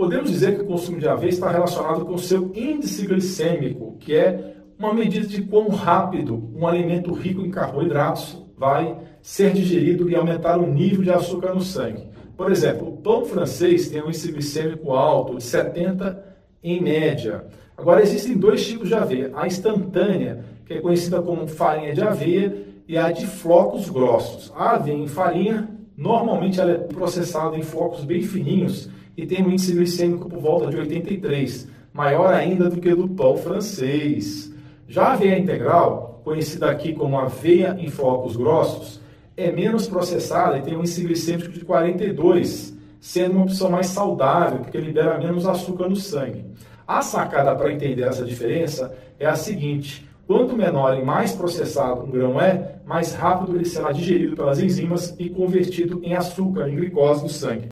Podemos dizer que o consumo de aveia está relacionado com o seu índice glicêmico, que é uma medida de quão rápido um alimento rico em carboidratos vai ser digerido e aumentar o nível de açúcar no sangue. Por exemplo, o pão francês tem um índice glicêmico alto, de 70 em média. Agora, existem dois tipos de aveia: a instantânea, que é conhecida como farinha de aveia, e a de flocos grossos. A aveia em farinha, normalmente ela é processada em flocos bem fininhos e tem um índice glicêmico por volta de 83, maior ainda do que do pão francês. Já a aveia integral, conhecida aqui como aveia em flocos grossos, é menos processada e tem um índice glicêmico de 42, sendo uma opção mais saudável, porque libera menos açúcar no sangue. A sacada para entender essa diferença é a seguinte: quanto menor e mais processado um grão é, mais rápido ele será digerido pelas enzimas e convertido em açúcar, em glicose no sangue.